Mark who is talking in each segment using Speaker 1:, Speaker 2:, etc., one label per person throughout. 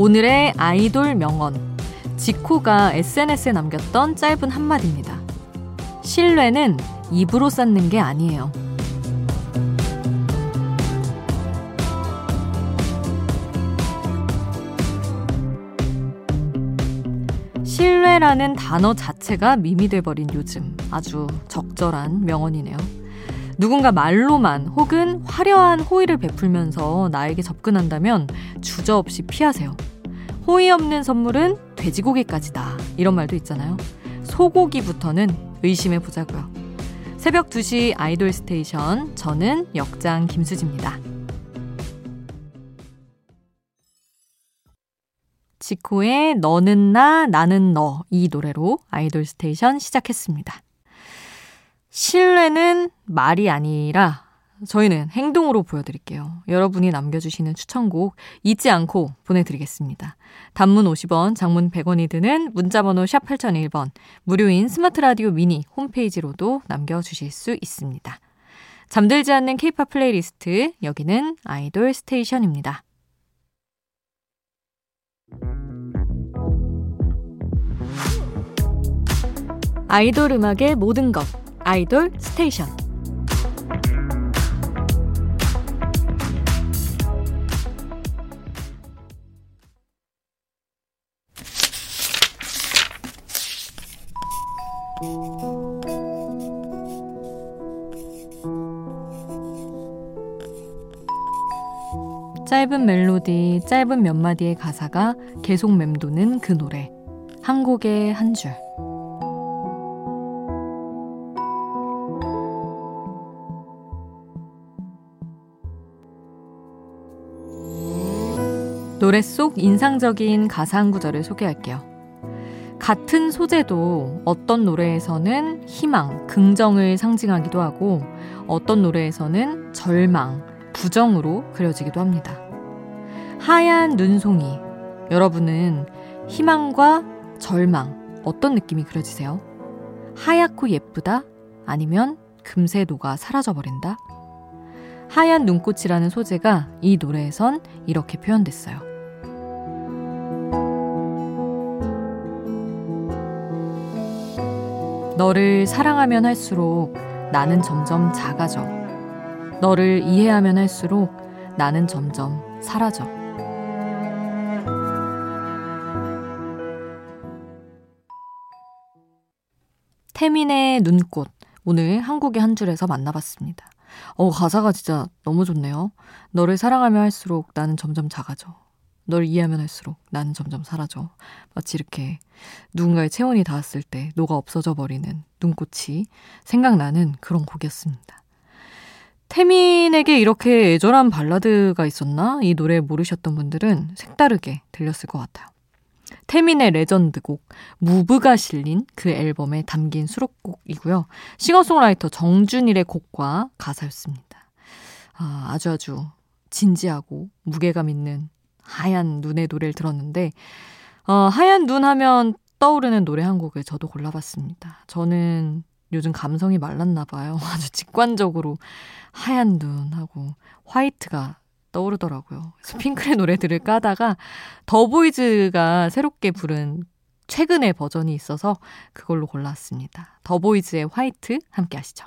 Speaker 1: 오늘의 아이돌 명언. 지코가 SNS에 남겼던 짧은 한마디입니다. 신뢰는 입으로 쌓는 게 아니에요. 신뢰라는 단어 자체가 밈이 돼버린 요즘 아주 적절한 명언이네요. 누군가 말로만 혹은 화려한 호의를 베풀면서 나에게 접근한다면 주저없이 피하세요. 호의 없는 선물은 돼지고기까지다. 이런 말도 있잖아요. 소고기부터는 의심해 보자고요. 새벽 2시 아이돌 스테이션. 저는 역장 김수지입니다. 지코의 너는 나, 나는 너. 이 노래로 아이돌 스테이션 시작했습니다. 신뢰는 말이 아니라 저희는 행동으로 보여드릴게요. 여러분이 남겨주시는 추천곡 잊지 않고 보내드리겠습니다. 단문 50원, 장문 100원이 드는 문자번호 샵 8001번, 무료인 스마트라디오 미니 홈페이지로도 남겨주실 수 있습니다. 잠들지 않는 케이팝 플레이리스트, 여기는 아이돌 스테이션입니다. 아이돌 음악의 모든 것. 아이돌 스테이션 짧은 멜로디, 짧은 몇 마디의 가사가 계속 맴도는 그 노래. 한 곡의 한 줄. 노래 속 인상적인 가사 한 구절을 소개할게요. 같은 소재도 어떤 노래에서는 희망, 긍정을 상징하기도 하고 어떤 노래에서는 절망, 부정으로 그려지기도 합니다. 하얀 눈송이. 여러분은 희망과 절망, 어떤 느낌이 그려지세요? 하얗고 예쁘다? 아니면 금세 녹아 사라져버린다? 하얀 눈꽃이라는 소재가 이 노래에선 이렇게 표현됐어요. 너를 사랑하면 할수록 나는 점점 작아져. 너를 이해하면 할수록 나는 점점 사라져. 태민의 눈꽃. 오늘 한국의 한 줄에서 만나봤습니다. 어, 가사가 진짜 너무 좋네요. 너를 사랑하면 할수록 나는 점점 작아져. 널 이해하면 할수록 나는 점점 사라져. 마치 이렇게 누군가의 체온이 닿았을 때 녹아 없어져 버리는 눈꽃이 생각나는 그런 곡이었습니다. 태민에게 이렇게 애절한 발라드가 있었나? 이 노래 모르셨던 분들은 색다르게 들렸을 것 같아요. 태민의 레전드곡 무브가 실린 그 앨범에 담긴 수록곡이고요. 싱어송라이터 정준일의 곡과 가사였습니다. 아, 아주 아주 진지하고 무게감 있는 하얀 눈의 노래를 들었는데 어, 하얀 눈 하면 떠오르는 노래 한 곡을 저도 골라봤습니다. 저는 요즘 감성이 말랐나 봐요. 아주 직관적으로 하얀 눈하고 화이트가 떠오르더라고요. 그래서 핑클의 노래들을 까다가 더보이즈가 새롭게 부른 최근의 버전이 있어서 그걸로 골랐습니다. 더보이즈의 화이트 함께 하시죠.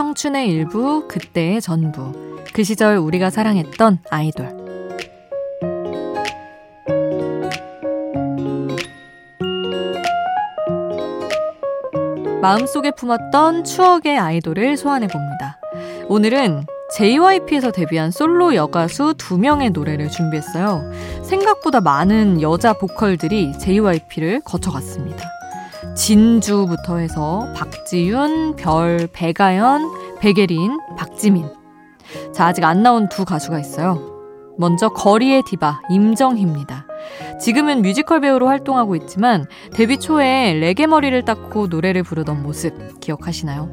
Speaker 1: 청춘의 일부, 그때의 전부. 그 시절 우리가 사랑했던 아이돌. 마음속에 품었던 추억의 아이돌을 소환해 봅니다. 오늘은 JYP에서 데뷔한 솔로 여가수 두명의 노래를 준비했어요. 생각보다 많은 여자 보컬들이 JYP를 거쳐갔습니다. 진주부터 해서 박지윤, 별, 백아연, 백예린, 박지민. 자, 아직 안 나온 두 가수가 있어요. 먼저 거리의 디바 임정희입니다. 지금은 뮤지컬 배우로 활동하고 있지만 데뷔 초에 레게 머리를 땋고 노래를 부르던 모습 기억하시나요?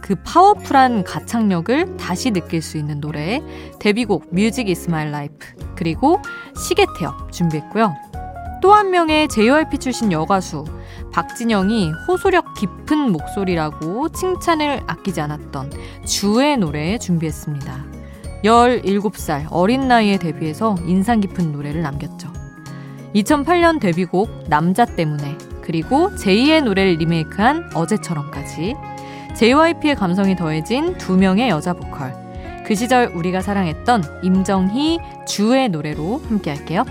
Speaker 1: 그 파워풀한 가창력을 다시 느낄 수 있는 노래 데뷔곡 Music Is My Life 그리고 시계 태엽 준비했고요. 또 한 명의 JYP 출신 여가수 박진영이 호소력 깊은 목소리라고 칭찬을 아끼지 않았던 주의 노래 준비했습니다. 17살 어린 나이에 데뷔해서 인상 깊은 노래를 남겼죠. 2008년 데뷔곡 남자 때문에 그리고 제2의 노래를 리메이크한 어제처럼까지 JYP의 감성이 더해진 두 명의 여자 보컬 그 시절 우리가 사랑했던 임정희, 주의 노래로 함께 할게요.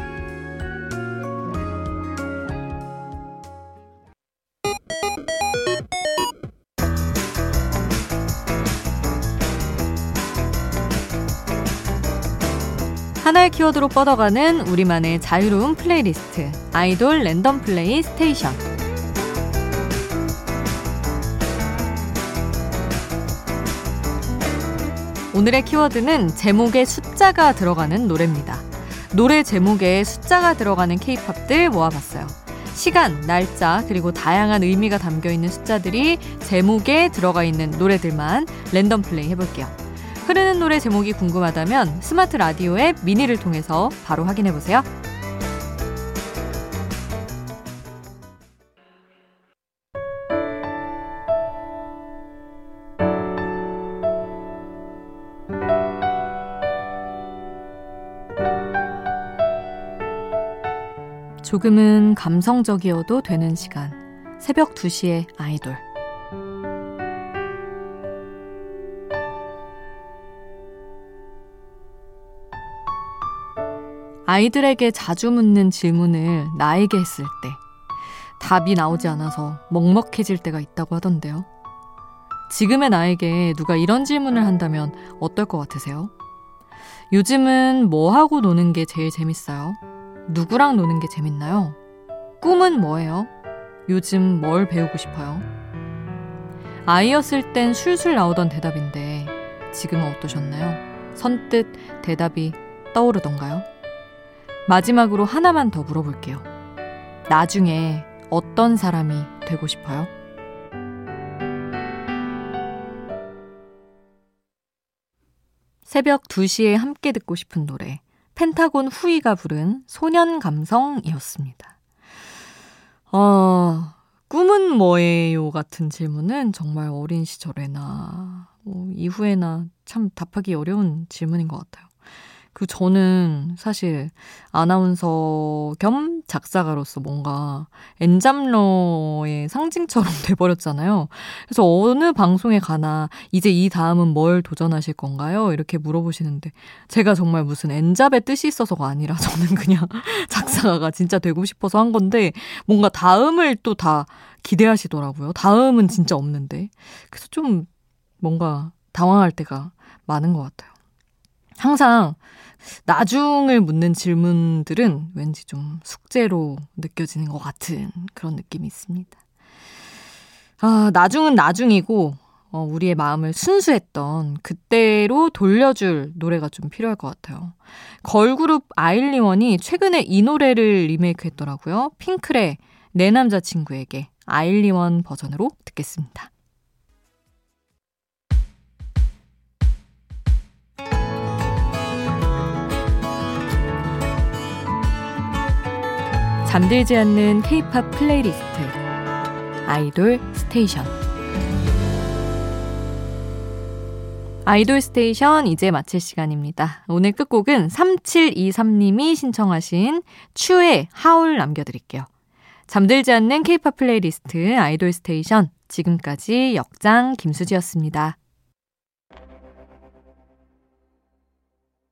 Speaker 1: 하나의 키워드로 뻗어가는 우리만의 자유로운 플레이리스트 아이돌 랜덤 플레이 스테이션 오늘의 키워드는 제목에 숫자가 들어가는 노래입니다. 노래 제목에 숫자가 들어가는 케이팝들 모아봤어요. 시간, 날짜, 그리고 다양한 의미가 담겨 있는 숫자들이 제목에 들어가 있는 노래들만 랜덤 플레이 해볼게요. 흐르는 노래 제목이 궁금하다면 스마트 라디오 앱 미니를 통해서 바로 확인해 보세요. 조금은 감성적이어도 되는 시간. 새벽 2시에 아이돌. 아이들에게 자주 묻는 질문을 나에게 했을 때 답이 나오지 않아서 먹먹해질 때가 있다고 하던데요. 지금의 나에게 누가 이런 질문을 한다면 어떨 것 같으세요? 요즘은 뭐 하고 노는 게 제일 재밌어요? 누구랑 노는 게 재밌나요? 꿈은 뭐예요? 요즘 뭘 배우고 싶어요? 아이였을 땐 술술 나오던 대답인데 지금은 어떠셨나요? 선뜻 대답이 떠오르던가요? 마지막으로 하나만 더 물어볼게요. 나중에 어떤 사람이 되고 싶어요? 새벽 2시에 함께 듣고 싶은 노래. 펜타곤 후이가 부른 소년 감성이었습니다. 어, 꿈은 뭐예요? 같은 질문은 정말 어린 시절에나, 뭐 이후에나 참 답하기 어려운 질문인 것 같아요. 그 저는 사실 아나운서 겸 작사가로서 뭔가 엔잡러의 상징처럼 돼버렸잖아요. 그래서 어느 방송에 가나 이제 이 다음은 뭘 도전하실 건가요? 이렇게 물어보시는데 제가 정말 무슨 엔잡의 뜻이 있어서가 아니라 저는 그냥 작사가가 진짜 되고 싶어서 한 건데 뭔가 다음을 또 다 기대하시더라고요. 다음은 진짜 없는데. 그래서 좀 뭔가 당황할 때가 많은 것 같아요. 항상 나중을 묻는 질문들은 왠지 좀 숙제로 느껴지는 것 같은 그런 느낌이 있습니다. 아, 나중은 나중이고, 어, 우리의 마음을 순수했던 그때로 돌려줄 노래가 좀 필요할 것 같아요. 걸그룹 아일리원이 최근에 이 노래를 리메이크 했더라고요. 핑클의 내 남자친구에게 아일리원 버전으로 듣겠습니다. 잠들지 않는 K-팝 플레이리스트 아이돌 스테이션 아이돌 스테이션 이제 마칠 시간입니다. 오늘 끝곡은 3723님이 신청하신 츄의 Howl 남겨드릴게요. 잠들지 않는 K-팝 플레이리스트 아이돌 스테이션 지금까지 역장 김수지였습니다.